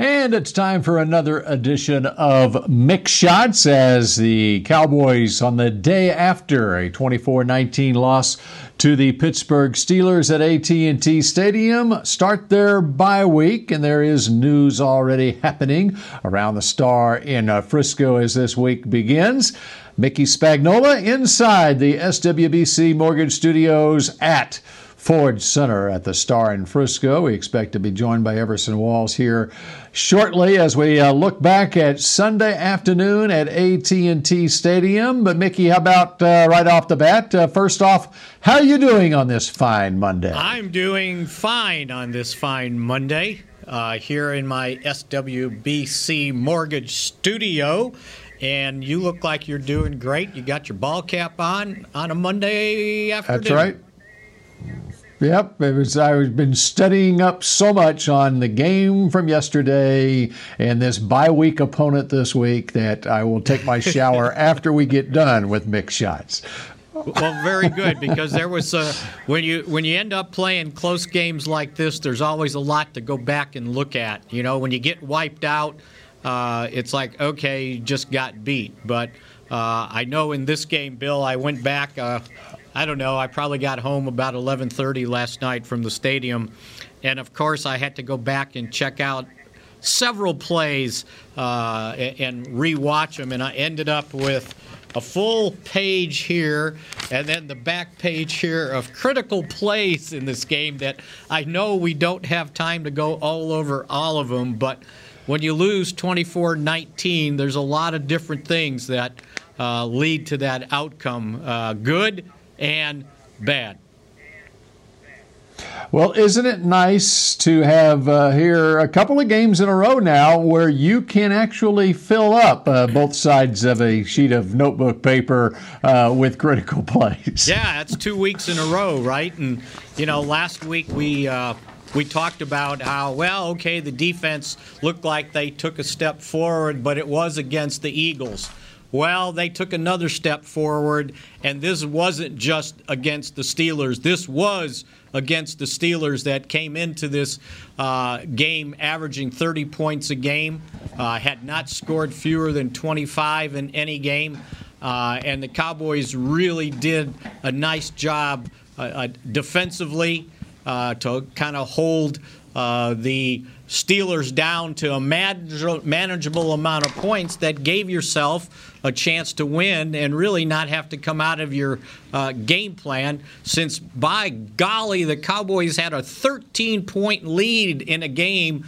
And it's time for another edition of Mick Shots as the Cowboys on the day after a 24-19 loss to the Pittsburgh Steelers at AT&T Stadium start their bye week and there is news already happening around the star in uh, Frisco as this week begins. Mickey Spagnola inside the SWBC Mortgage Studios at Ford Center at the Star in Frisco. We expect to be joined by Everson Walls here shortly as we uh, look back at Sunday afternoon at AT&T Stadium. But Mickey, how about uh, right off the bat? Uh, first off, how are you doing on this fine Monday? I'm doing fine on this fine Monday uh, here in my SWBC Mortgage Studio. And you look like you're doing great. You got your ball cap on on a Monday afternoon. That's right. Yep, it was. I've been studying up so much on the game from yesterday and this bye week opponent this week that I will take my shower after we get done with Mick Shots. Well, very good because there was a, when you when you end up playing close games like this, there's always a lot to go back and look at. You know, when you get wiped out, uh, it's like okay, you just got beat. But uh, I know in this game, Bill, I went back. Uh, I don't know. I probably got home about 11:30 last night from the stadium, and of course I had to go back and check out several plays uh, and rewatch them, and I ended up with a full page here and then the back page here of critical plays in this game that I know we don't have time to go all over all of them, but when you lose 24 19, there's a lot of different things that uh, lead to that outcome. Uh, good, and bad. Well, isn't it nice to have uh, here a couple of games in a row now where you can actually fill up uh, both sides of a sheet of notebook paper uh, with critical plays? Yeah, that's two weeks in a row, right? And you know, last week we uh, we talked about how well, okay, the defense looked like they took a step forward, but it was against the Eagles. Well, they took another step forward, and this wasn't just against the Steelers. This was against the Steelers that came into this uh, game averaging 30 points a game, uh, had not scored fewer than 25 in any game. Uh, and the Cowboys really did a nice job uh, uh, defensively uh, to kind of hold the Steelers down to a manageable amount of points that gave yourself a chance to win and really not have to come out of your uh, game plan. Since, by golly, the Cowboys had a 13 point lead in a game,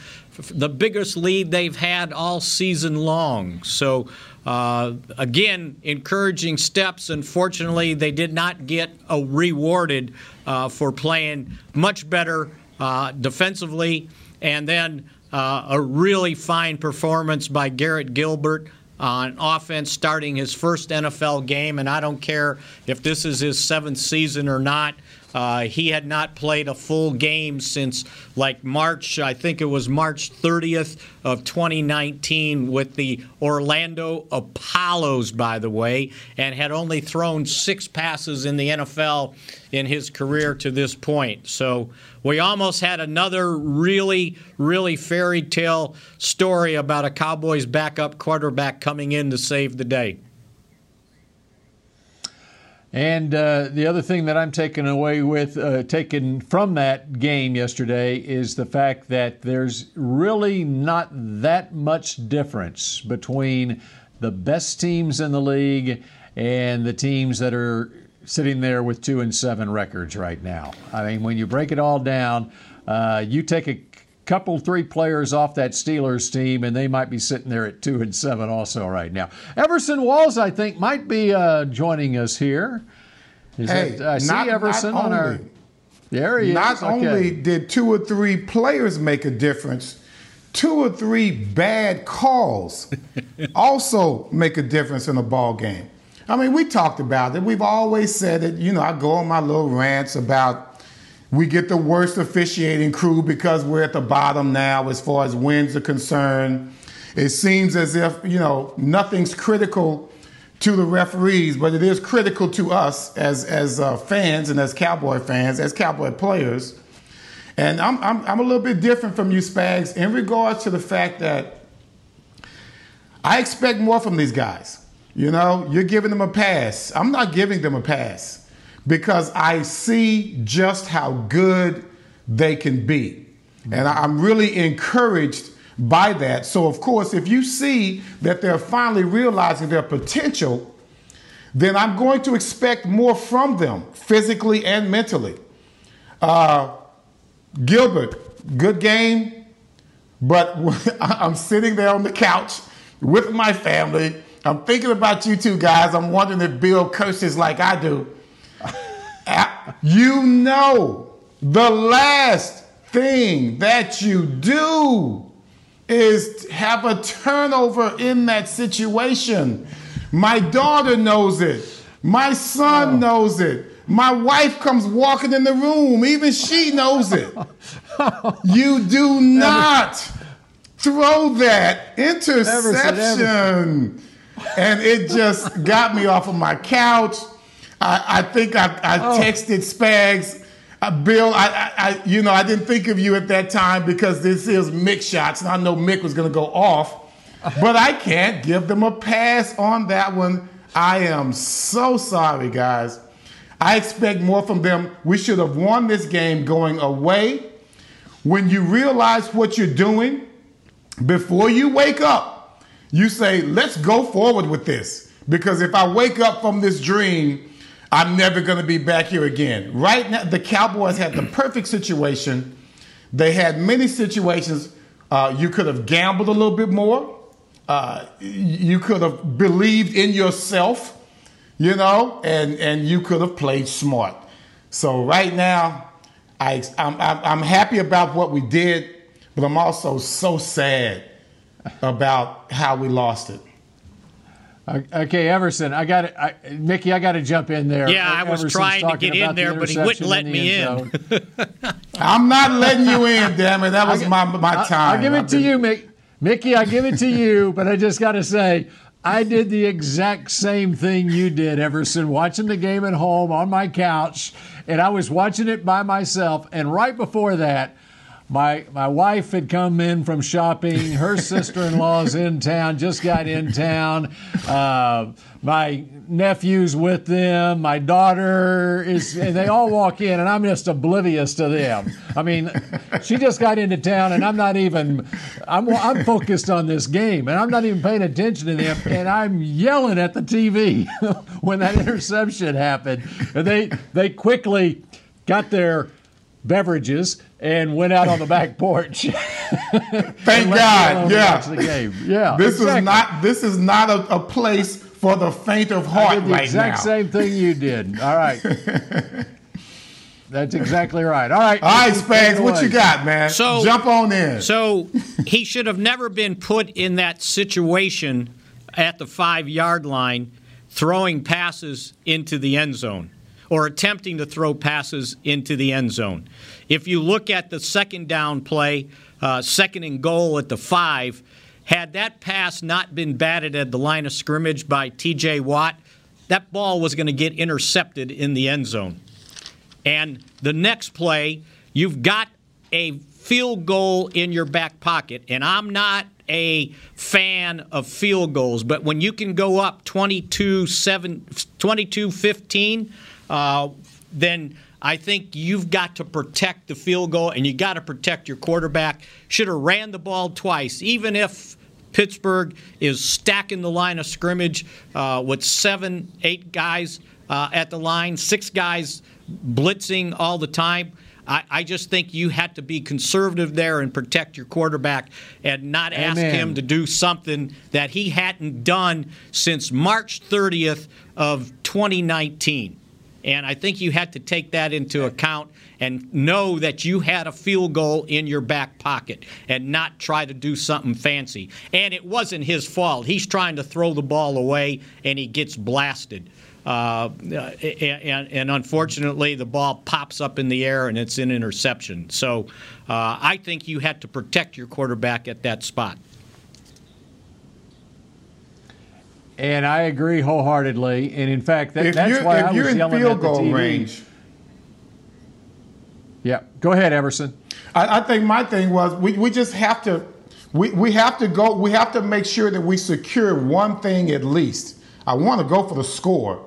the biggest lead they've had all season long. So, uh, again, encouraging steps. Unfortunately, they did not get rewarded uh, for playing much better uh, defensively and then uh, a really fine performance by Garrett Gilbert on offense starting his first NFL game. And I don't care if this is his seventh season or not. Uh, he had not played a full game since like March, I think it was March 30th of 2019 with the Orlando Apollos, by the way, and had only thrown six passes in the NFL in his career to this point. So we almost had another really, really fairy tale story about a Cowboys backup quarterback coming in to save the day. And uh, the other thing that I'm taking away with, uh, taken from that game yesterday, is the fact that there's really not that much difference between the best teams in the league and the teams that are sitting there with two and seven records right now. I mean, when you break it all down, uh, you take a couple, three players off that Steelers team, and they might be sitting there at two and seven also right now. Everson Walls, I think, might be uh, joining us here. Is hey, that, I see not, Everson not on our. There he not is. Not only did two or three players make a difference, two or three bad calls also make a difference in a ball game. I mean, we talked about it. We've always said it. You know, I go on my little rants about we get the worst officiating crew because we're at the bottom now as far as wins are concerned. It seems as if, you know, nothing's critical to the referees, but it is critical to us as, as uh, fans and as Cowboy fans, as Cowboy players. And I'm, I'm, I'm a little bit different from you, Spags, in regards to the fact that I expect more from these guys. You know, you're giving them a pass. I'm not giving them a pass because I see just how good they can be. And I'm really encouraged by that. So, of course, if you see that they're finally realizing their potential, then I'm going to expect more from them physically and mentally. Uh, Gilbert, good game, but I'm sitting there on the couch with my family I'm thinking about you two guys. I'm wondering if Bill curses like I do. you know, the last thing that you do is have a turnover in that situation. My daughter knows it. My son oh. knows it. My wife comes walking in the room. Even she knows it. you do not throw that interception. And it just got me off of my couch. I, I think I, I oh. texted Spags. Uh, Bill, I, I, you know, I didn't think of you at that time because this is Mick shots, and I know Mick was going to go off, but I can't give them a pass on that one. I am so sorry, guys. I expect more from them. We should have won this game going away. When you realize what you're doing, before you wake up, you say, let's go forward with this. Because if I wake up from this dream, I'm never going to be back here again. Right now, the Cowboys had the perfect situation. They had many situations. Uh, you could have gambled a little bit more. Uh, you could have believed in yourself, you know, and, and you could have played smart. So right now, I, I'm, I'm happy about what we did, but I'm also so sad about how we lost it. Okay, Everson, I got it. Mickey, I got to jump in there. Yeah, I was Everson's trying to get in there, but he wouldn't let in me in. I'm not letting you in, damn it. That was my, my time. I'll give it to you, Mick. Mickey, I give it to you, but I just got to say, I did the exact same thing you did, Everson, watching the game at home on my couch, and I was watching it by myself. And right before that, my my wife had come in from shopping. Her sister-in-law's in town, just got in town. Uh, my nephew's with them. My daughter is, and they all walk in, and I'm just oblivious to them. I mean, she just got into town, and I'm not even. I'm I'm focused on this game, and I'm not even paying attention to them, and I'm yelling at the TV when that interception happened. And they they quickly got their beverages and went out on the back porch. Thank God. Yeah. the game. Yeah. This exactly. is not this is not a, a, place for the faint of heart I did the right exact now. same thing you did. All right. That's exactly right. All right. All right, Spags, what you got, man? So jump on in. So he should have never been put in that situation at the five yard line throwing passes into the end zone or attempting to throw passes into the end zone. If you look at the second down play, uh, second and goal at the five, had that pass not been batted at the line of scrimmage by TJ Watt, that ball was going to get intercepted in the end zone. And the next play, you've got a field goal in your back pocket. And I'm not a fan of field goals, but when you can go up 22 7, 22 15, uh, then I think you've got to protect the field goal and you got to protect your quarterback. Should have ran the ball twice, even if Pittsburgh is stacking the line of scrimmage uh, with seven, eight guys uh, at the line, six guys blitzing all the time. I, I, just think you had to be conservative there and protect your quarterback and not Amen. ask him to do something that he hadn't done since March 30th of 2019. And I think you had to take that into account and know that you had a field goal in your back pocket and not try to do something fancy. And it wasn't his fault. He's trying to throw the ball away and he gets blasted. Uh, and, and, unfortunately, the ball pops up in the air and it's an interception. So uh, I think you had to protect your quarterback at that spot. And I agree wholeheartedly. And in fact, that, that's why I was yelling at the TV. Range, yeah, go ahead, Everson. I, I, think my thing was we, we just have to we, we have to go we have to make sure that we secure one thing at least. I want to go for the score,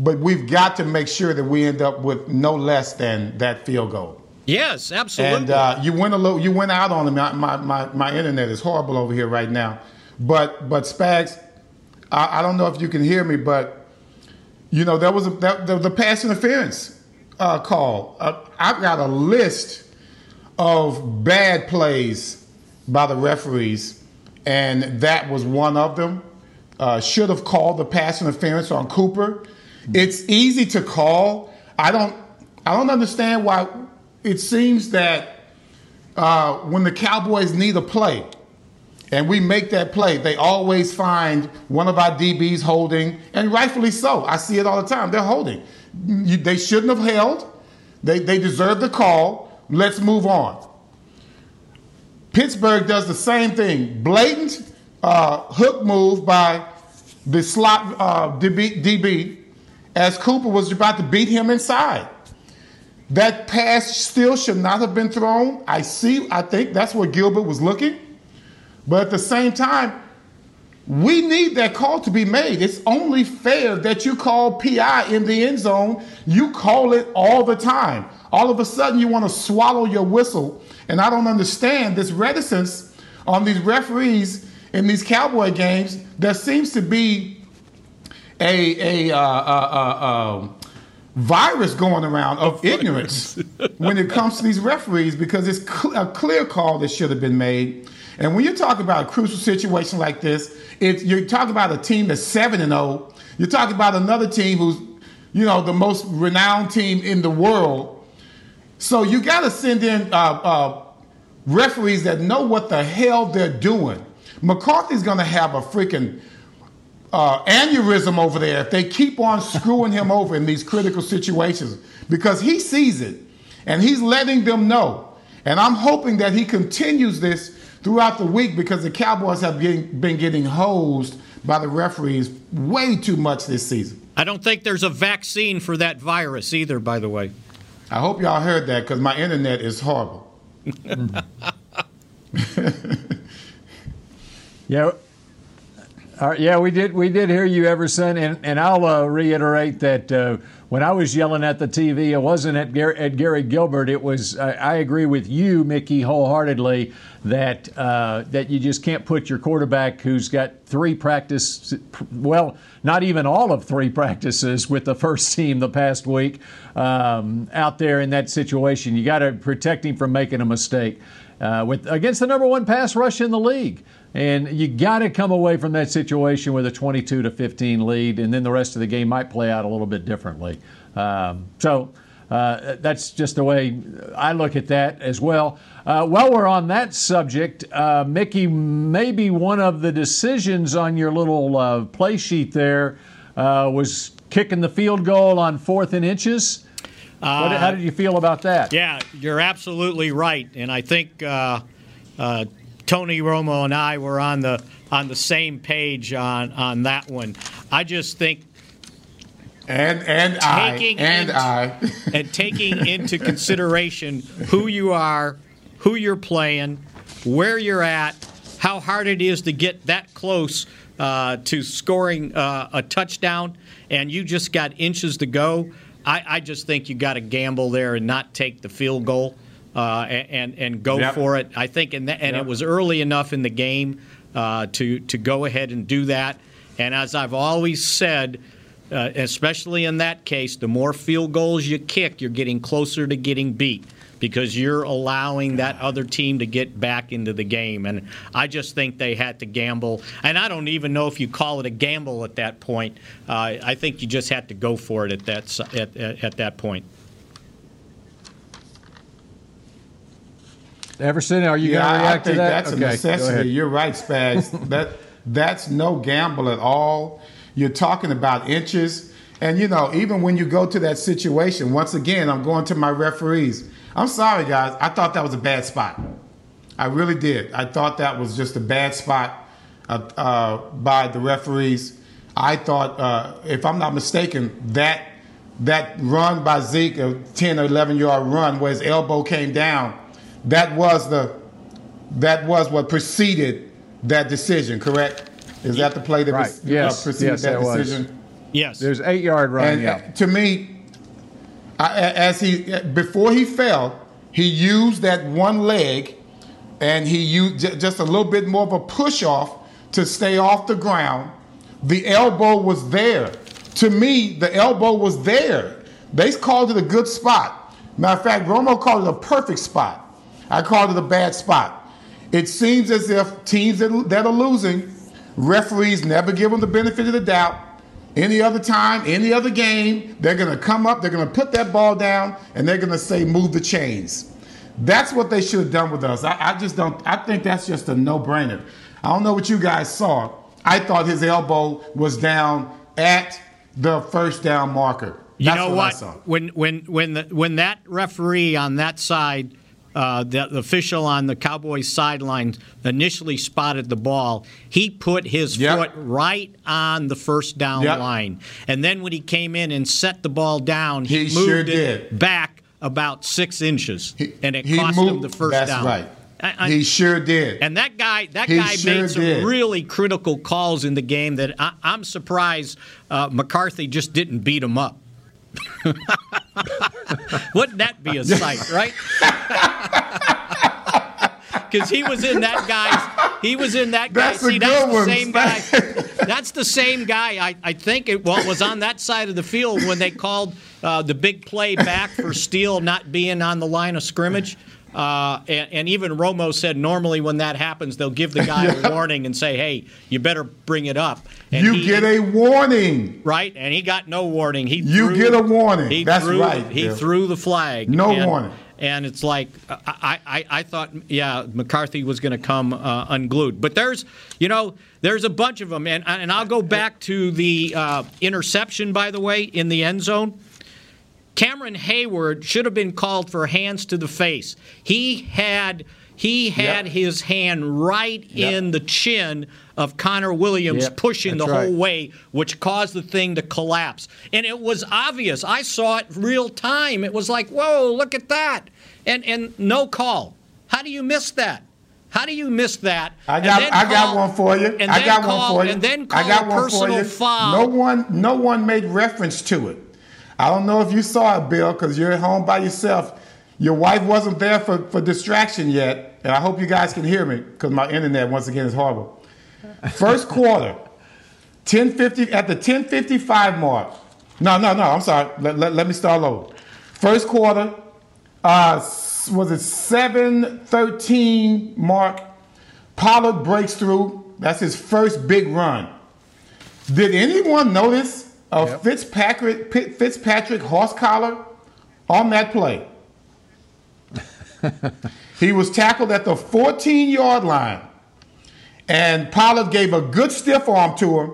but we've got to make sure that we end up with no less than that field goal. Yes, absolutely. And uh, you went a little, you went out on them. My, my, my, my internet is horrible over here right now. But but Spags, I, I, don't know if you can hear me, but you know there was a, that, the, the pass interference uh, call. Uh, I've got a list of bad plays by the referees, and that was one of them. Uh, should have called the pass interference on Cooper. It's easy to call. I don't. I don't understand why. It seems that uh, when the Cowboys need a play, and we make that play, they always find one of our DBs holding, and rightfully so. I see it all the time. They're holding. You, they shouldn't have held. They, they deserve the call. Let's move on. Pittsburgh does the same thing. Blatant uh, hook move by the slot uh, DB, DB as Cooper was about to beat him inside. That pass still should not have been thrown. I see, I think that's where Gilbert was looking. But at the same time, we need that call to be made. It's only fair that you call PI in the end zone. You call it all the time. All of a sudden, you want to swallow your whistle. And I don't understand this reticence on these referees in these Cowboy games. There seems to be a, a, uh, uh, uh, um, virus going around of ignorance when it comes to these referees because it's cl- a clear call that should have been made. And when you talk about a crucial situation like this, you're talking about a team that's 7 and 0. You're talking about another team who's, you know, the most renowned team in the world. So you got to send in uh, uh, referees that know what the hell they're doing. McCarthy's going to have a freaking uh, aneurysm over there if they keep on screwing him over in these critical situations because he sees it and he's letting them know. And I'm hoping that he continues this throughout the week because the Cowboys have getting, been getting hosed by the referees way too much this season. I don't think there's a vaccine for that virus either, by the way. I hope y'all heard that because my internet is horrible. yeah. Uh, yeah, we did. We did hear you, Everson, and, and I'll uh, reiterate that uh, when I was yelling at the TV, it wasn't at Gary, at Gary Gilbert. It was. I, I agree with you, Mickey, wholeheartedly that uh, that you just can't put your quarterback who's got three practice, well, not even all of three practices with the first team the past week, um, out there in that situation. You got to protect him from making a mistake. Uh, with against the number one pass rush in the league. And you got to come away from that situation with a 22 to 15 lead, and then the rest of the game might play out a little bit differently. Um, so uh, that's just the way I look at that as well. Uh, while we're on that subject, uh, Mickey, maybe one of the decisions on your little uh, play sheet there uh, was kicking the field goal on fourth and inches. What, how did you feel about that? Yeah, you're absolutely right, and I think Tony Romo and I were on the on the same page on on that one. I just think and and I and into, I and taking into consideration who you are, who you're playing, where you're at, how hard it is to get that close uh, to scoring uh, a touchdown, and you just got inches to go. I, I just think you got to gamble there and not take the field goal uh, and and go yep. for it. I think, and, and yep. it was early enough in the game uh, to to go ahead and do that. And as I've always said, uh, especially in that case, the more field goals you kick, you're getting closer to getting beat. because you're allowing that other team to get back into the game. And I just think they had to gamble. And I don't even know if you call it a gamble at that point. Uh, I think you just had to go for it at that at, at, at that point. Everson, are you yeah, going to react to that? That's okay, a necessity. You're right, Spags. that that's no gamble at all. You're talking about inches. And you know, even when you go to that situation, once again, I'm going to my referees. I'm sorry, guys. I thought that was a bad spot. I really did. I thought that was just a bad spot uh, uh, by the referees. I thought, uh, if I'm not mistaken, that that run by Zeke, a 10 or 11 yard run, where his elbow came down, that was the that was what preceded that decision. Correct? Is that the play that right. Uh, yes. preceded yes, that decision? Was. Yes. There's eight yard run. And yeah. To me, as he before he fell, he used that one leg, and he used just a little bit more of a push off to stay off the ground. The elbow was there. To me, the elbow was there. They called it a good spot. Matter of fact, Romo called it a perfect spot. I called it a bad spot. It seems as if teams that, that are losing, referees never give them the benefit of the doubt any other time, any other game, they're going to come up, they're going to put that ball down, and they're going to say, move the chains. That's what they should have done with us. I, I just don't, I think that's just a no brainer. I don't know what you guys saw. I thought his elbow was down at the first down marker. That's you know what? what? When when when the, when that referee on that side uh, the, the, official on the Cowboys sideline initially spotted the ball, he put his yep. foot right on the first down yep. line. And then when he came in and set the ball down, he, he moved sure it did. back about six inches, he, and it cost moved, him the first that's down. That's right. I, I, he sure did. And that guy, that he guy sure made some did. really critical calls in the game that I, am surprised uh, McCarthy just didn't beat him up. Wouldn't that be a sight, right? Because he was in that guy's. He was in that guy. See, that's the same guy. That's the same guy. I, I think it well was on that side of the field when they called uh, the big play back for Steele not being on the line of scrimmage. Uh, and, and, even Romo said normally when that happens, they'll give the guy a warning and say, "Hey, you better bring it up." And you he, get a warning, right? And he got no warning. He you threw, get a warning. He That's threw, right. He threw the flag. No and, warning. And it's like I, I, I thought, yeah, McCarthy was going to come uh, unglued. But there's, you know, there's a bunch of them, and and I'll go back to the uh, interception, by the way, in the end zone. Cameron Heyward should have been called for hands to the face. He had he had yep. his hand right yep. in the chin of Connor Williams, yep. pushing That's the right. whole way, which caused the thing to collapse. And it was obvious. I saw it real time. It was like, whoa, look at that. And and no call. How do you miss that? How do you miss that? I got, I call, got one for you. I got call, one for you. And then call I got one personal for you. foul. No one, no one made reference to it. I don't know if you saw it, Bill, because you're at home by yourself. Your wife wasn't there for, for distraction yet, and I hope you guys can hear me because my internet once again is horrible. First quarter, 1050 at the 1055 mark. No, no, no. I'm sorry. Let, let, let me start over. First quarter, uh, was it 713 mark? Pollard breaks through. That's his first big run. Did anyone notice of yep. Fitzpatrick, Fitzpatrick horse collar on that play. he was tackled at the 14 yard line, and Pollard gave a good stiff arm to him.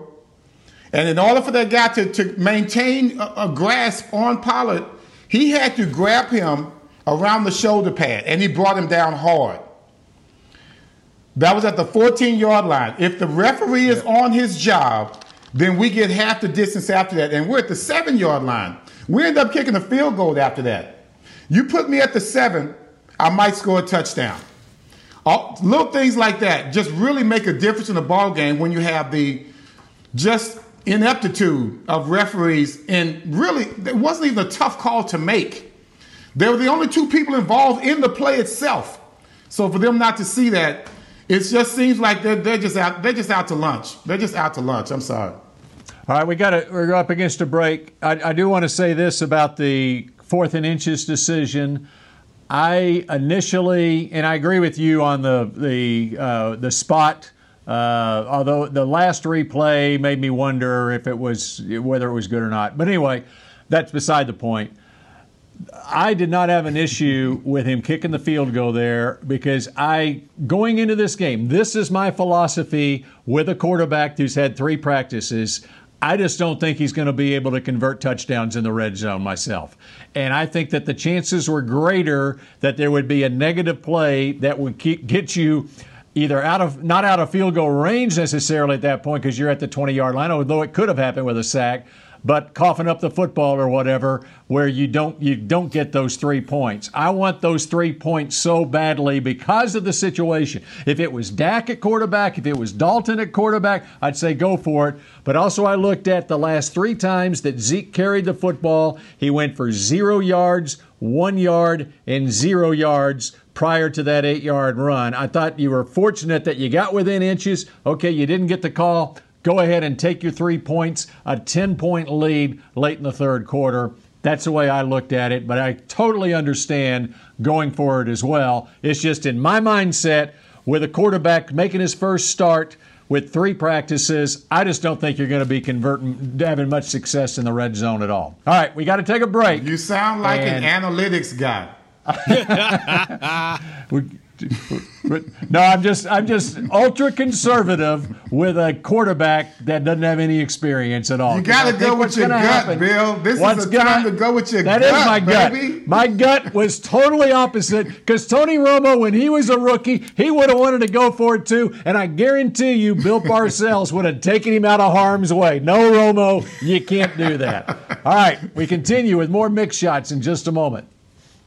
And in order for that guy to, to maintain a, a grasp on Pollard, he had to grab him around the shoulder pad, and he brought him down hard. That was at the 14 yard line. If the referee is on his job, then we get half the distance after that, and we're at the seven yard line. We end up kicking a field goal after that. You put me at the seven, I might score a touchdown. All, little things like that just really make a difference in the ball game when you have the just ineptitude of referees. And really, it wasn't even a tough call to make. They were the only two people involved in the play itself. So for them not to see that, it just seems like they're, they're just out they're just out to lunch. They're just out to lunch. I'm sorry. All right, we got it. We're up against a break. I, I do want to say this about the fourth and inches decision. I initially, and I agree with you on the the uh, the spot. Uh, although the last replay made me wonder if it was whether it was good or not. But anyway, that's beside the point. I did not have an issue with him kicking the field goal there because I, going into this game, this is my philosophy with a quarterback who's had three practices. I just don't think he's going to be able to convert touchdowns in the red zone myself. And I think that the chances were greater that there would be a negative play that would keep, get you either out of not out of field goal range necessarily at that point because you're at the 20 yard line, although it could have happened with a sack, but coughing up the football or whatever where you don't you don't get those three points. I want those three points so badly because of the situation. If it was Dak at quarterback, if it was Dalton at quarterback, I'd say go for it. But also I looked at the last three times that Zeke carried the football. He went for zero yards, one yard, and zero yards prior to that eight yard run. I thought you were fortunate that you got within inches. Okay, you didn't get the call. Go ahead and take your three points, a 10 point lead late in the third quarter. That's the way I looked at it, but I totally understand going forward as well. It's just in my mindset with a quarterback making his first start with three practices, I just don't think you're going to be converting, having much success in the red zone at all. All right, we got to take a break. You sound like and, an analytics guy. no, I'm just I'm just ultra conservative with a quarterback that doesn't have any experience at all. You got to go with your gut, happen, Bill. This is the time to go with your that gut. That is my baby. gut. My gut was totally opposite because Tony Romo, when he was a rookie, he would have wanted to go for it too, and I guarantee you, Bill Parcells would have taken him out of harm's way. No, Romo, you can't do that. All right, we continue with more Mick Shots in just a moment.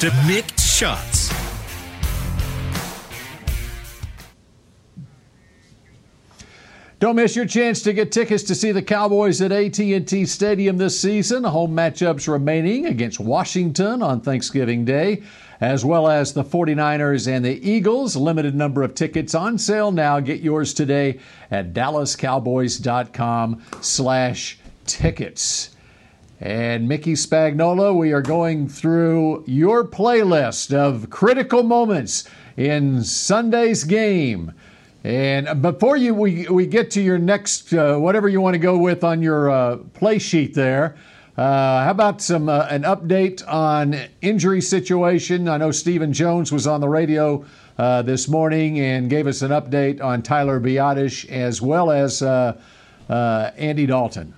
to Mick Shots. Don't miss your chance to get tickets to see the Cowboys at AT&T Stadium this season. Home matchups remaining against Washington on Thanksgiving Day, as well as the 49ers and the Eagles. Limited number of tickets on sale now. Get yours today at dallascowboys.com slash tickets. And Mickey Spagnola, we are going through your playlist of critical moments in Sunday's game. And before you we, we get to your next uh, whatever you want to go with on your uh, play sheet there, uh, how about some uh, an update on injury situation? I know Stephen Jones was on the radio uh, this morning and gave us an update on Tyler Biadasz as well as uh, Andy Dalton.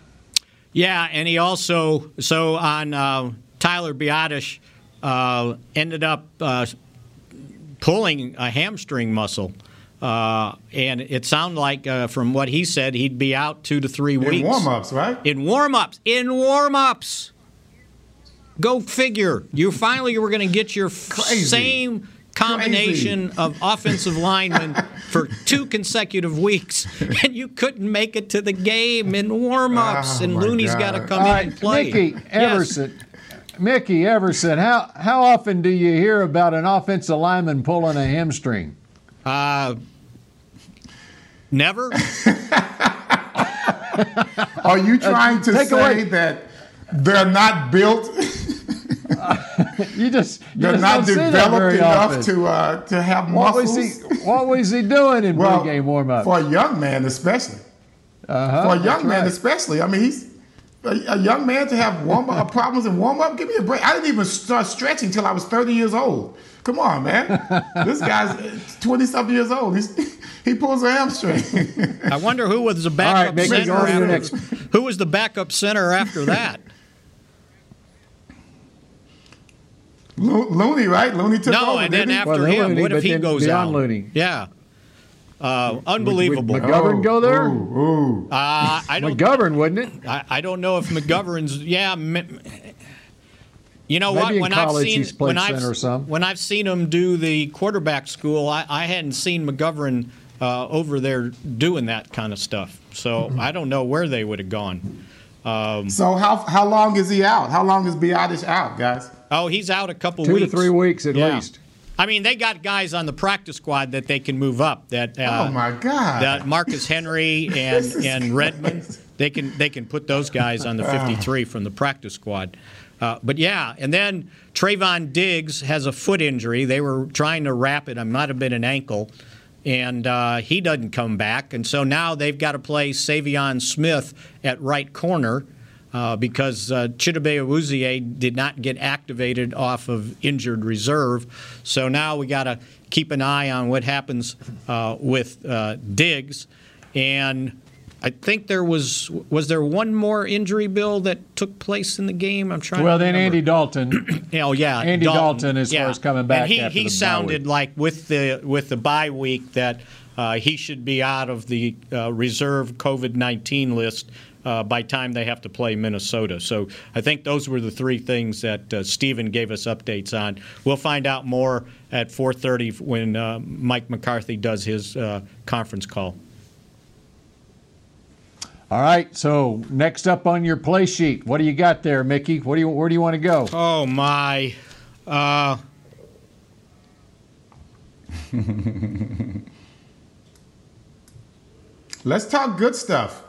Yeah, and he also so on uh, Tyler Biadasz uh, ended up uh, pulling a hamstring muscle Uh, and it sounded like, uh, from what he said, he'd be out two to three in weeks. In warm ups, right? In warm ups. In warm ups. Go figure. You finally were going to get your Crazy. same combination Crazy. of offensive linemen for two consecutive weeks, and you couldn't make it to the game in warm ups, Oh, and Looney's got to come All in right, and play. Mickey Yes. Everson. Mickey Everson, how how often do you hear about an offensive lineman pulling a hamstring? Uh, never. Are you trying to take say away- that they're not built? You just you they're just not don't see that developed very enough often. to uh, to have What muscles. was he What was he doing in well, pregame warm up? for a young man, especially. Uh-huh, for a young man, right. especially. I mean, he's a, a young man to have warm up problems in warm up. Give me a break. I didn't even start stretching until I was 30 years old. Come on, man. this guy's 20 something years old. He's, he pulls a hamstring. I wonder who was the backup Mickey, center. go on to your after, who was the backup center after that? Lo- Looney, right? Looney took no, over. and then didn't after Well, him, Looney, what if he then goes beyond out? Looney. Yeah, uh, unbelievable. Would McGovern go there? Ooh, ooh. Uh, I don't. McGovern, wouldn't it? I, I don't know if McGovern's. Yeah. m- You know Maybe what? When I've seen when I've center when I've seen him do the quarterback school, I, I hadn't seen McGovern uh, over there doing that kind of stuff. So Mm-hmm. I don't know where they would have gone. Um, So how how long is he out? How long is Biadasz out, guys? oh, he's out a couple Two to three weeks at Yeah. least. I mean, they got guys on the practice squad that they can move up. That uh, oh my God! that Marcus Henry and and Redmond, crazy. they can they can put those guys on the 53 from the practice squad. Uh, but yeah, and then Trevon Diggs has a foot injury. They were trying to wrap it. It might have been an ankle, and uh, he doesn't come back. And so now they've got to play Saivion Smith at right corner. Uh, because uh, Chidobe Awuzie did not get activated off of injured reserve. So now we got to keep an eye on what happens uh, with uh, Diggs. And I think there was was there one more injury bill that took place in the game. I'm trying. Well, then. Andy Dalton. Oh yeah, Andy Dalton as far as coming back And he, he sounded like with the with the bye week that uh, he should be out of the uh, reserve COVID nineteen list. Uh, by time they have to play Minnesota, so I think those were the three things that uh, Stephen gave us updates on. We'll find out more at 4:30 when uh, Mike McCarthy does his uh, conference call. All right. So next up on your play sheet, what do you got there, Mickey? What do you where do you want to go? Oh my. Uh, Let's talk good stuff.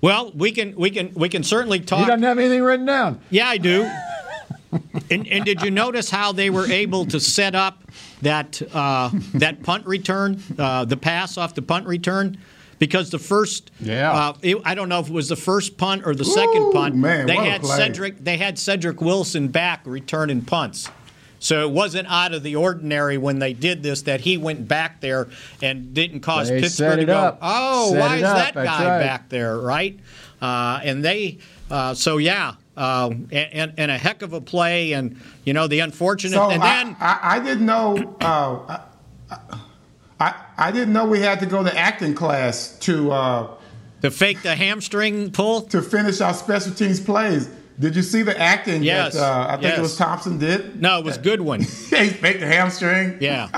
well, we can we can we can certainly talk. You don't have anything written down. Yeah, I do. and, and did you notice how they were able to set up that uh, that punt return, uh, the pass off the punt return? Because the first, Yeah. uh, it, I don't know if it was the first punt or the second punt. man, they had. Cedric. They had Cedric Wilson back returning punts. So it wasn't out of the ordinary when they did this that he went back there and didn't cause They Pittsburgh to go, up. oh, Set why is up, that guy right. back there, right? Uh, and they, uh, so yeah, uh, and, and a heck of a play, and you know the unfortunate, So and I, then I, I didn't know. Uh, I, I I didn't know we had to go to acting class to uh, to fake the hamstring pull. to finish our special teams plays. Did you see the acting Yes, that uh, I think yes. it was Thompson did? No, it was Goodwin. He faked the hamstring. Yeah.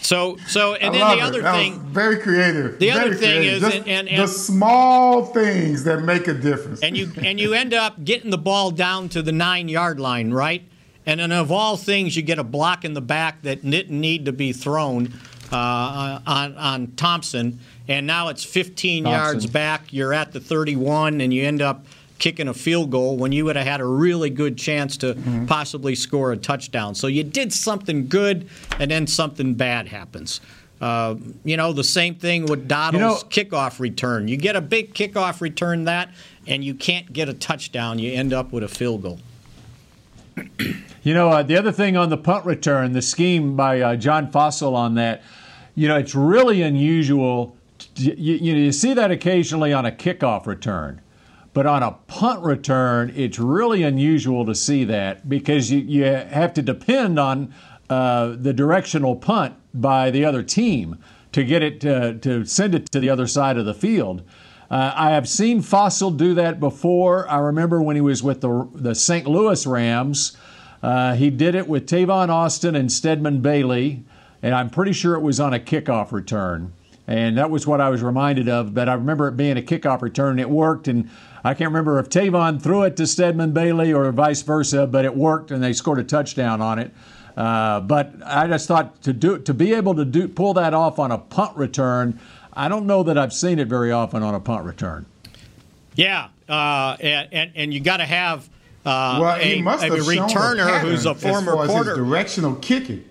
So so and then the other was thing, very creative. The other thing creative. is, Just and- and- the small things that make a difference. and you and you end up getting the ball down to the nine yard line, right? And then of all things, you get a block in the back that didn't need to be thrown uh, on on Thompson, and now it's 15 Thompson. yards back. You're at the 31, and you end up kicking a field goal when you would have had a really good chance to Mm-hmm. possibly score a touchdown. So you did something good, and then something bad happens. Uh, you know, the same thing with Doddle's You know- kickoff return. You get a big kickoff return that, and you can't get a touchdown. You end up with a field goal. You know, uh, the other thing on the punt return, the scheme by uh, John Fassel on that, you know, it's really unusual. You, you, you see that occasionally on a kickoff return, but on a punt return, it's really unusual to see that because you, you have to depend on uh, the directional punt by the other team to get it to, to send it to the other side of the field. Uh, I have seen Fassel do that before. I remember when he was with the, the St. Louis Rams. Uh, he did it with Tavon Austin and Stedman Bailey, and I'm pretty sure it was on a kickoff return. And that was what I was reminded of. But I remember it being a kickoff return, it worked. And I can't remember if Tavon threw it to Stedman Bailey or vice versa, but it worked, and they scored a touchdown on it. Uh, but I just thought to do to be able to do pull that off on a punt return, I don't know that I've seen it very often on a punt return. Yeah, uh, and, and, and you got to have uh, well, a, he must a have returner a who's a former as far quarter. As his directional kicking,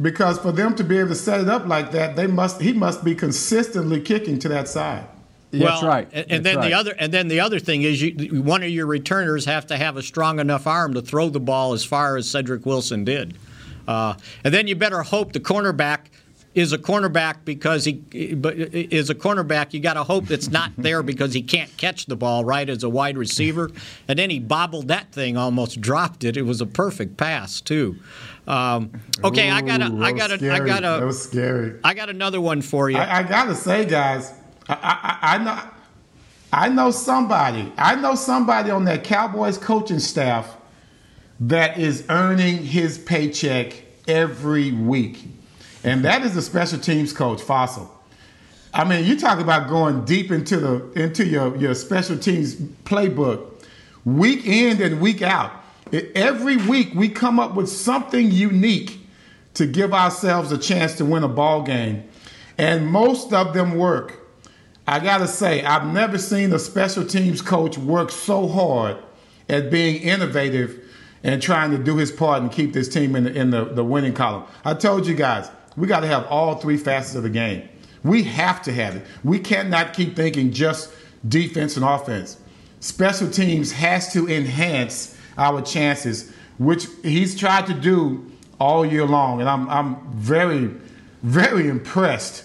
because for them to be able to set it up like that, they must he must be consistently kicking to that side. Well, That's right. And, That's then right. the other, and then the other thing is, you, one of your returners have to have a strong enough arm to throw the ball as far as Cedric Wilson did. Uh, and then you better hope the cornerback is a cornerback because he but is a cornerback. You got to hope it's not there because he can't catch the ball right as a wide receiver. And then he bobbled that thing, almost dropped it. It was a perfect pass too. Um, okay, I got a, I got a, I scary. got That a, was scary. I got another one for you. I, I gotta say, guys, I, I, I know, I know somebody. I know somebody on that Cowboys coaching staff that is earning his paycheck every week, and that is the special teams coach, Fassel. I mean, you talk about going deep into the into your your special teams playbook, week in and week out. Every week we come up with something unique to give ourselves a chance to win a ball game, and most of them work. I gotta say, I've never seen a special teams coach work so hard at being innovative and trying to do his part and keep this team in the, in the, the winning column. I told you guys, we got to have all three facets of the game. We have to have it. We cannot keep thinking just defense and offense. Special teams has to enhance our chances, which he's tried to do all year long. And I'm, I'm very, very impressed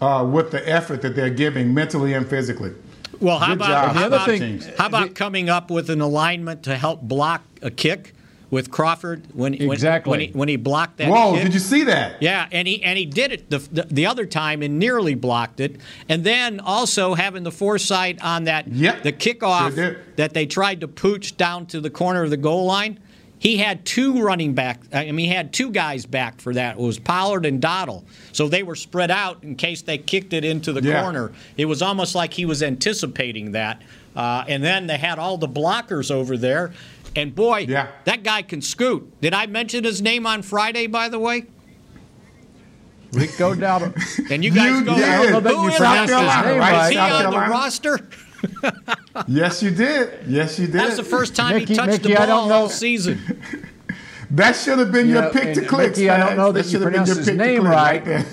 uh, with the effort that they're giving mentally and physically. Well, how Good about job, how about, teams. how about coming up with an alignment to help block a kick with Crawford when when- Exactly. when, he, when he blocked that? Whoa, kick? did you see that? Yeah, and he and he did it the, the, the other time and nearly blocked it, and then also having the foresight on that Yep, the kickoff sure that they tried to pooch down to the corner of the goal line. He had two running back. I mean, he had two guys back for that. It was Pollard and Dowdle. So they were spread out in case they kicked it into the Yeah. corner. It was almost like he was anticipating that. Uh, and then they had all the blockers over there. And boy, Yeah. that guy can scoot. Did I mention his name on Friday, by the way? Rico Dowdle. And you guys You go, did. I don't know that who you is this? his Is he on the roster? Yes, you did. Yes, you did. That's the first time Mickey- he touched Mickey, the I ball don't know- all season. That should have been Yeah, your pick to click. I don't know that you should pronounced your his name click right.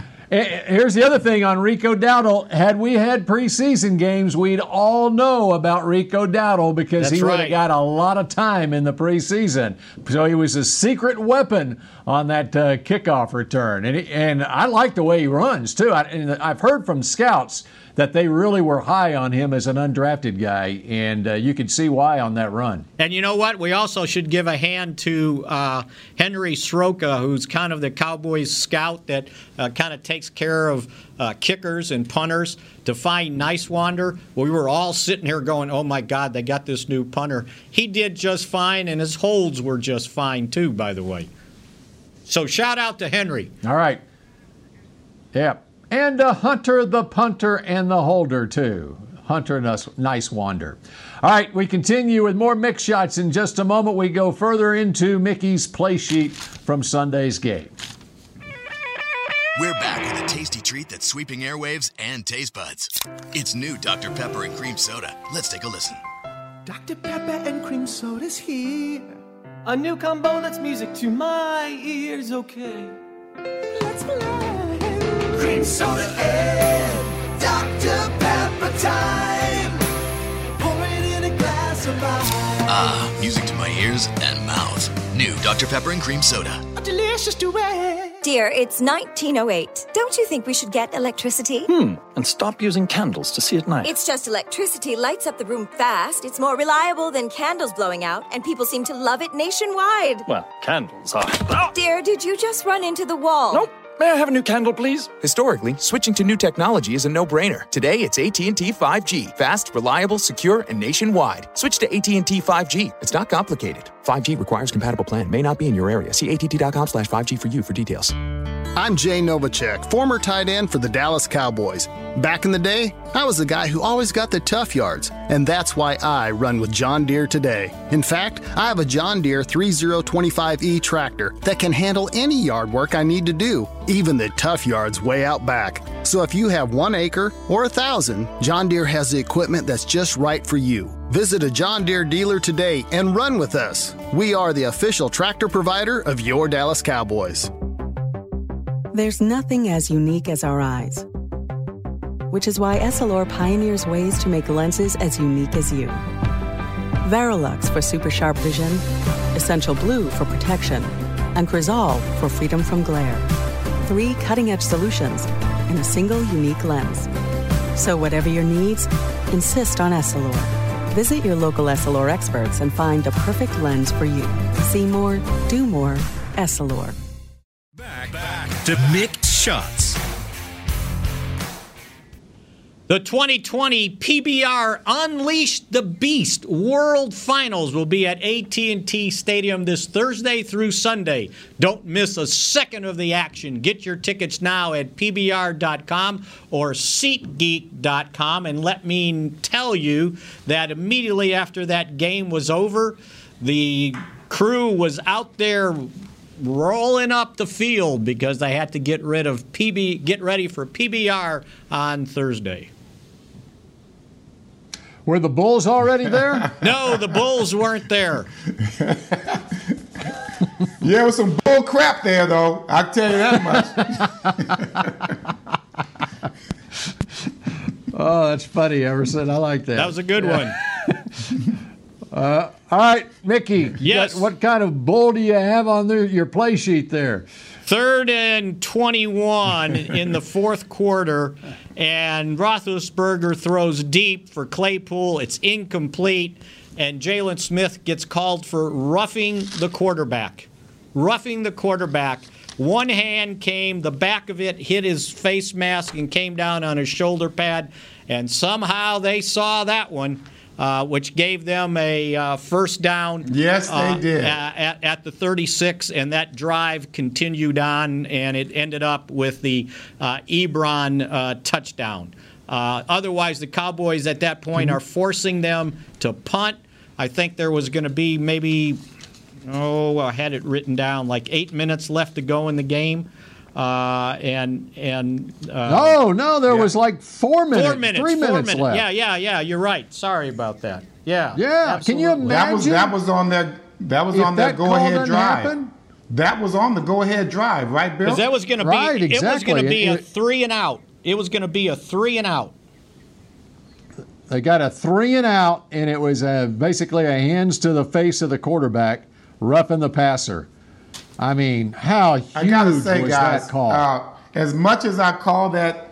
there. Eh, Here's the other thing on Rico Dowdle. Had we had preseason games, we'd all know about Rico Dowdle because That's he would have right. got a lot of time in the preseason. So he was a secret weapon on that uh, kickoff return. And, he, and I like the way he runs, too. I, and I've heard from scouts that they really were high on him as an undrafted guy, and uh, you could see why on that run. And you know what? We also should give a hand to uh, Henry Sroka, who's kind of the Cowboys scout that uh, kind of takes care of uh, kickers and punters to find Niswander. We were all sitting here going, oh my God, they got this new punter. He did just fine, and his holds were just fine too, by the way. So shout out to Henry. All right. Yep. And uh, Hunter the punter and the holder, too. Hunter Nice, nice Wander. All right, we continue with more Mick Shots in just a moment. We go further into Mickey's play sheet from Sunday's game. We're back with a tasty treat that's sweeping airwaves and taste buds. It's new Dr. Pepper and Cream Soda. Let's take a listen. Dr. Pepper and cream soda's here. A new combo that's music to my ears, okay? Let's play. Cream soda and Dr. Pepper time. Pour it in a glass of ice. Ah, music to my ears and mouth. New Dr. Pepper and Cream Soda. A delicious duet. Dear, it's 1908. Don't you think we should get electricity? Hmm, and stop using candles to see at night. It's just electricity lights up the room fast. It's more reliable than candles blowing out, and people seem to love it nationwide. Well, candles are. Dear, did you just run into the wall? Nope. May I have a new candle, please? Historically, switching to new technology is a no-brainer. Today, it's AT&T 5G. Fast, reliable, secure, and nationwide. Switch to AT&T 5G. It's not complicated. 5G requires compatible plan. May not be in your area. See att.com slash 5G for you for details. I'm Jay Novacek, former tight end for the Dallas Cowboys. Back in the day, I was the guy who always got the tough yards, and that's why I run with John Deere today. In fact, I have a John Deere 3025E tractor that can handle any yard work I need to do, even the tough yards way out back. So if you have one acre or a thousand, John Deere has the equipment that's just right for you. Visit a John Deere dealer today and run with us. We are the official tractor provider of your Dallas Cowboys. There's nothing as unique as our eyes, which is why Essilor pioneers ways to make lenses as unique as you. Varilux for super sharp vision, Essential Blue for protection, and Crizal for freedom from glare. Three cutting edge solutions in a single unique lens. So, whatever your needs, insist on Essilor. Visit your local Essilor experts and find the perfect lens for you. See more, do more, Essilor. Back, back to Mick Shots. The 2020 PBR Unleash the Beast World Finals will be at AT&T Stadium this Thursday through Sunday. Don't miss a second of the action. Get your tickets now at pbr.com or SeatGeek.com and let me tell you that immediately after that game was over, the crew was out there rolling up the field because they had to get rid of PB get ready for PBR on Thursday. Were the Bulls already there? no, the Bulls weren't there. yeah, it was some bull crap there, though. I'll tell you that much. oh, that's funny, Everson. I like that. That was a good yeah. one. Uh, all right, Mickey. Yes. Got, what kind of bull do you have on the, your play sheet there? Third and 21 in the fourth quarter, and Roethlisberger throws deep for Claypool. It's incomplete, and Jaylon Smith gets called for roughing the quarterback. Roughing the quarterback. One hand came, the back of it hit his face mask and came down on his shoulder pad, and somehow they saw that one. Uh, which gave them a uh, first down. Yes, they uh, did. At, at, the 36, and that drive continued on, and it ended up with the uh, Ebron uh, touchdown. Uh, otherwise, the Cowboys at that point mm-hmm. are forcing them to punt. I think there was going to be maybe, oh, I had it written down, like eight minutes left to go in the game. Uh, and and uh, no, no, there yeah. was like four minutes, four minutes, three four minutes, minutes left. Yeah, yeah, yeah. You're right. Sorry about that. Yeah, yeah. Absolutely. Can you imagine? That was that was on that that was on that, that go ahead drive. Happen? That was on the go ahead drive, right, Bill? Because that was going to be right, exactly. it was going to be it, a three and out. It was going to be a three and out. They got a three and out, and it was a, basically a hands to the face of the quarterback, roughing the passer. I mean, how huge I gotta say, was guys, that call? Uh, as much as I call that,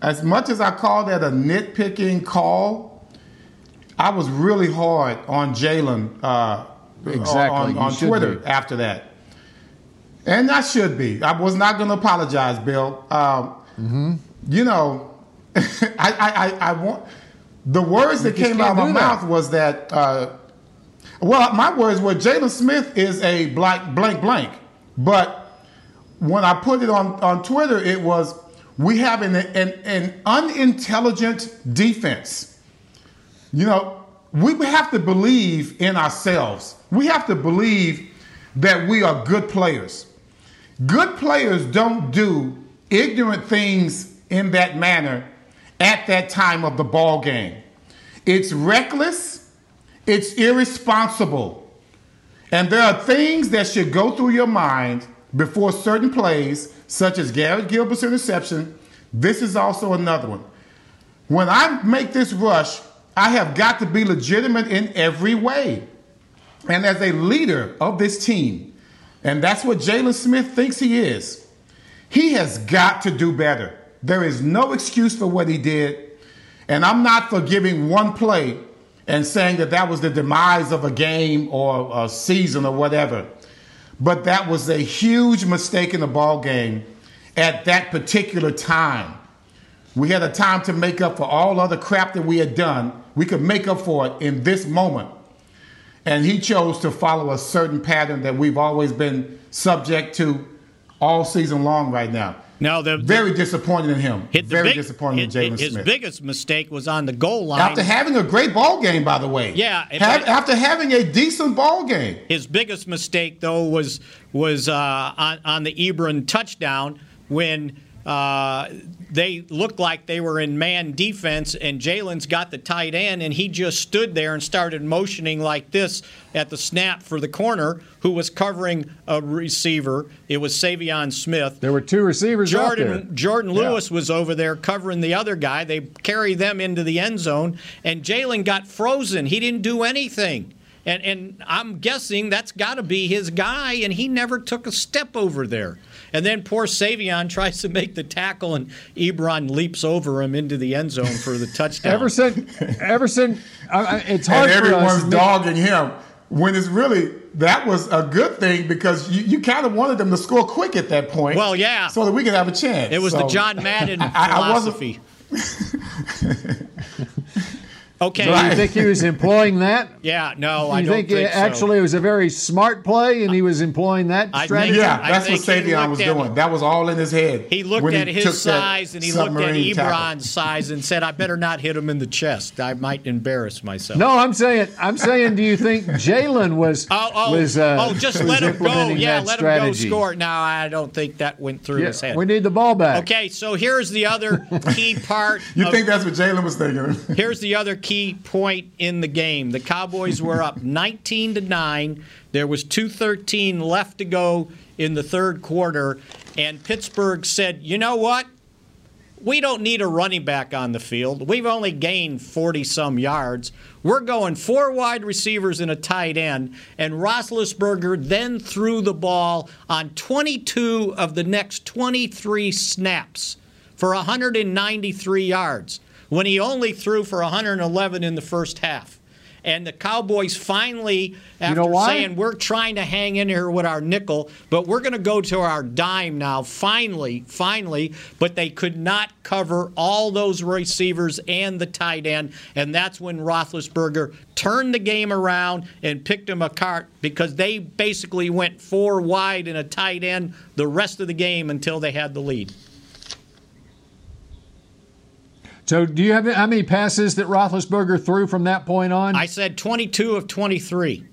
as much as I call that a nitpicking call, I was really hard on Jaylon uh, exactly. on, on Twitter be. after that, and I should be. I was not going to apologize, Bill. Um, mm-hmm. You know, I, I, I, I, want the words that came out of my that. mouth was that. Uh, well, my words were Jaylon Smith is a blank, blank, blank, but when I put it on, on Twitter, it was we have an, an, an unintelligent defense. You know, we have to believe in ourselves. We have to believe that we are good players. Good players don't do ignorant things in that manner at that time of the ball game. It's reckless, it's irresponsible. And there are things that should go through your mind before certain plays, such as Garrett Gilbert's interception. This is also another one. When I make this rush, I have got to be legitimate in every way. And as a leader of this team, and that's what Jaylon Smith thinks he is, he has got to do better. There is no excuse for what he did. And I'm not forgiving one play and saying that that was the demise of a game or a season or whatever. But that was a huge mistake in the ball game at that particular time. We had a time to make up for all other crap that we had done. We could make up for it in this moment. And he chose to follow a certain pattern that we've always been subject to all season long right now. No, the, very disappointed in him. Very big, disappointed in Jaylon His biggest mistake was on the goal line after having a great ball game. By the way, yeah. Have, after having a decent ball game, his biggest mistake though was was uh, on on the Ebron touchdown when uh, they looked like they were in man defense, and Jaylon's got the tight end, and he just stood there and started motioning like this at the snap for the corner, who was covering a receiver. It was Saivion Smith. There were two receivers Jourdan, Jourdan Lewis yeah. was over there covering the other guy. They carry them into the end zone, and Jalen got frozen. He didn't do anything. And, and I'm guessing that's got to be his guy, and he never took a step over there. And then poor Saivion tries to make the tackle, and Ebron leaps over him into the end zone for the touchdown. Everson, Everson, uh, it's hard and everyone's us. dogging him when it's really that was a good thing because you, you kind of wanted them to score quick at that point. Well, yeah, so that we could have a chance. It was so, the John Madden philosophy. Okay. Do you think he was employing that? Yeah, no, you I don't think, think actually so. it was a very smart play and he was employing that I strategy? Think, yeah, that's what Saivion was doing. At, that was all in his head. He looked at he his size and he looked at Ebron's size and said, I better not hit him in the chest. I might embarrass myself. No, I'm saying I'm saying do you think Jaylon was oh, oh, was uh, Oh, just let him go. Yeah, let strategy. him go score. No, I don't think that went through yeah, his head. We need the ball back. Okay, so here's the other key part. you of, think that's what Jaylon was thinking? here's the other key point in the game. The Cowboys were up 19 to 9. There was 213 left to go in the third quarter and Pittsburgh said, "You know what? We don't need a running back on the field. We've only gained 40 some yards. We're going four wide receivers and a tight end. And Roethlisberger then threw the ball on 22 of the next 23 snaps for 193 yards when he only threw for 111 in the first half. And the Cowboys finally, after you know saying we're trying to hang in here with our nickel, but we're going to go to our dime now, finally, finally, but they could not cover all those receivers and the tight end. And that's when Roethlisberger turned the game around and picked him a cart because they basically went four wide and a tight end the rest of the game until they had the lead. So, do you have how many passes that Roethlisberger threw from that point on? I said 22 of 23.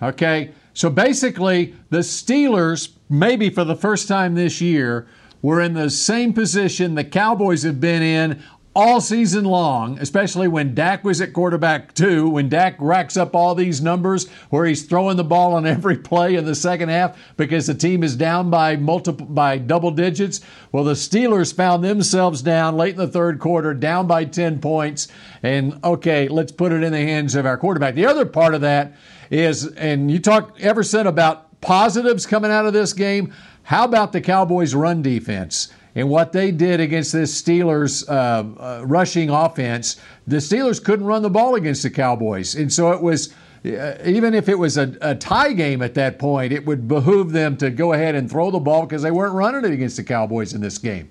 Okay, so basically, the Steelers, maybe for the first time this year, were in the same position the Cowboys have been in all season long, especially when Dak was at quarterback too, when Dak racks up all these numbers where he's throwing the ball on every play in the second half because the team is down by multiple by double digits. Well, the Steelers found themselves down late in the third quarter, down by 10 points, and okay, let's put it in the hands of our quarterback. The other part of that is, and you talked Everson about positives coming out of this game. How about the Cowboys' run defense? And what they did against this Steelers uh, uh, rushing offense, the Steelers couldn't run the ball against the Cowboys. And so it was, uh, even if it was a, a, tie game at that point, it would behoove them to go ahead and throw the ball because they weren't running it against the Cowboys in this game.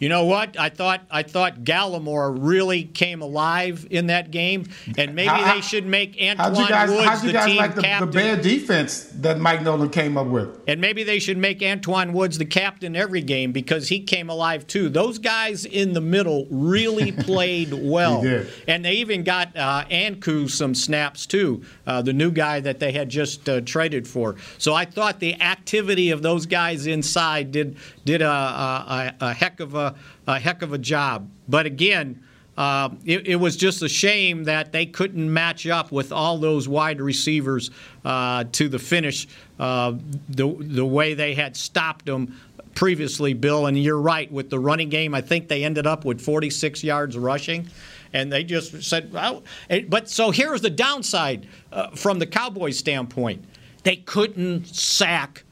You know what? I thought I thought Gallimore really came alive in that game, and maybe how, they should make Antwaun you guys, Woods how'd you the guys team like the, captain. the bad defense that Mike Nolan came up with? And maybe they should make Antwaun Woods the captain every game because he came alive too. Those guys in the middle really played well, and they even got uh, Ankou some snaps too, uh, the new guy that they had just uh, traded for. So I thought the activity of those guys inside did did a, a, a heck of a, a, heck of a job. But again, uh, it, it, was just a shame that they couldn't match up with all those wide receivers uh, to the finish uh, the the way they had stopped them previously, Bill. And you're right with the running game. I think they ended up with 46 yards rushing. And they just said, well, but so here's the downside uh, from the Cowboys' standpoint. They couldn't sack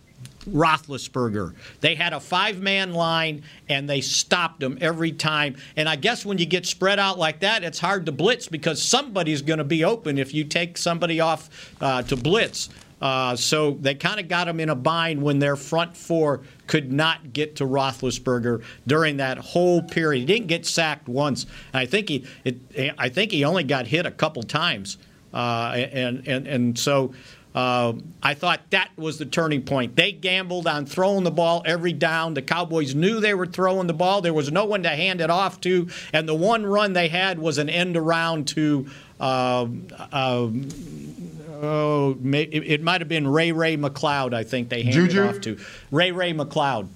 Roethlisberger. They had a five man line and they stopped them every time. And I guess when you get spread out like that, it's hard to blitz because somebody's going to be open if you take somebody off uh, to blitz. Uh, so they kind of got him in a bind when their front four could not get to Roethlisberger during that whole period. He didn't get sacked once. I think he, it, I think he only got hit a couple times, uh, and and and so. Uh, I thought that was the turning point. They gambled on throwing the ball every down. The Cowboys knew they were throwing the ball. There was no one to hand it off to, and the one run they had was an end around to. Uh, uh, oh, it might have been Ray Ray McCloud. I think they handed Juju? off to Ray Ray McCloud.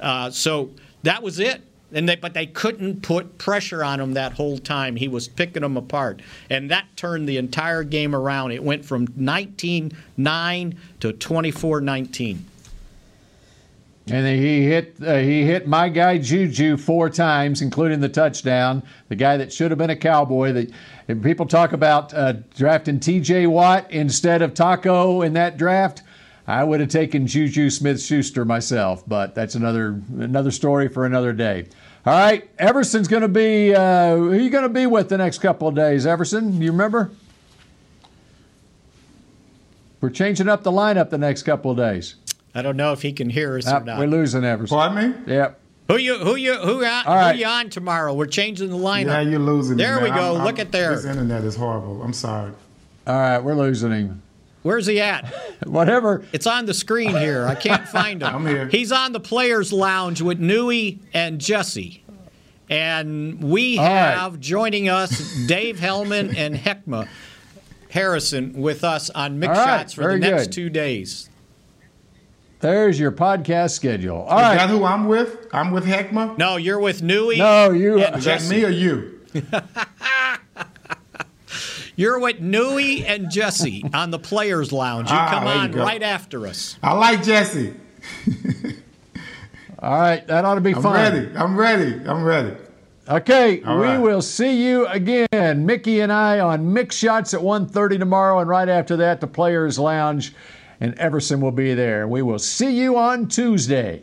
Uh, so that was it. And they, but they couldn't put pressure on him that whole time. He was picking them apart, and that turned the entire game around. It went from 19-9 to 24-19. And he hit uh, he hit my guy Juju four times, including the touchdown. The guy that should have been a Cowboy. That people talk about uh, drafting T.J. Watt instead of Taco in that draft. I would have taken Juju Smith-Schuster myself, but that's another another story for another day. All right, Everson's going to be uh, who are you going to be with the next couple of days? Everson, you remember? We're changing up the lineup the next couple of days. I don't know if he can hear us uh, or not. We're losing Everson. Pardon me? Yep. Who you who you who, on, All right. who you on tomorrow? We're changing the lineup. Yeah, you're losing. There me, we go. I'm, Look I'm, at there. This internet is horrible. I'm sorry. All right, we're losing him. Where's he at? Whatever. It's on the screen here. I can't find him. I'm here. He's on the players' lounge with Nui and Jesse. And we All have right. joining us Dave Helman and Heckma Harrison with us on Mix right, Shots for the next good. two days. There's your podcast schedule. All is right. that who I'm with? I'm with Heckma? No, you're with Nui. No, you. Is that me or you? You're with Nui and Jesse on the Players Lounge. You Ah, come there you on go. right after us. I like Jesse. All right, that ought to be fine. I'm fun. ready. I'm ready. I'm ready. Okay, All we right. will see you again, Mickey and I, on Mick Shots at 1.30 tomorrow, and right after that, the Players Lounge, and Everson will be there. We will see you on Tuesday.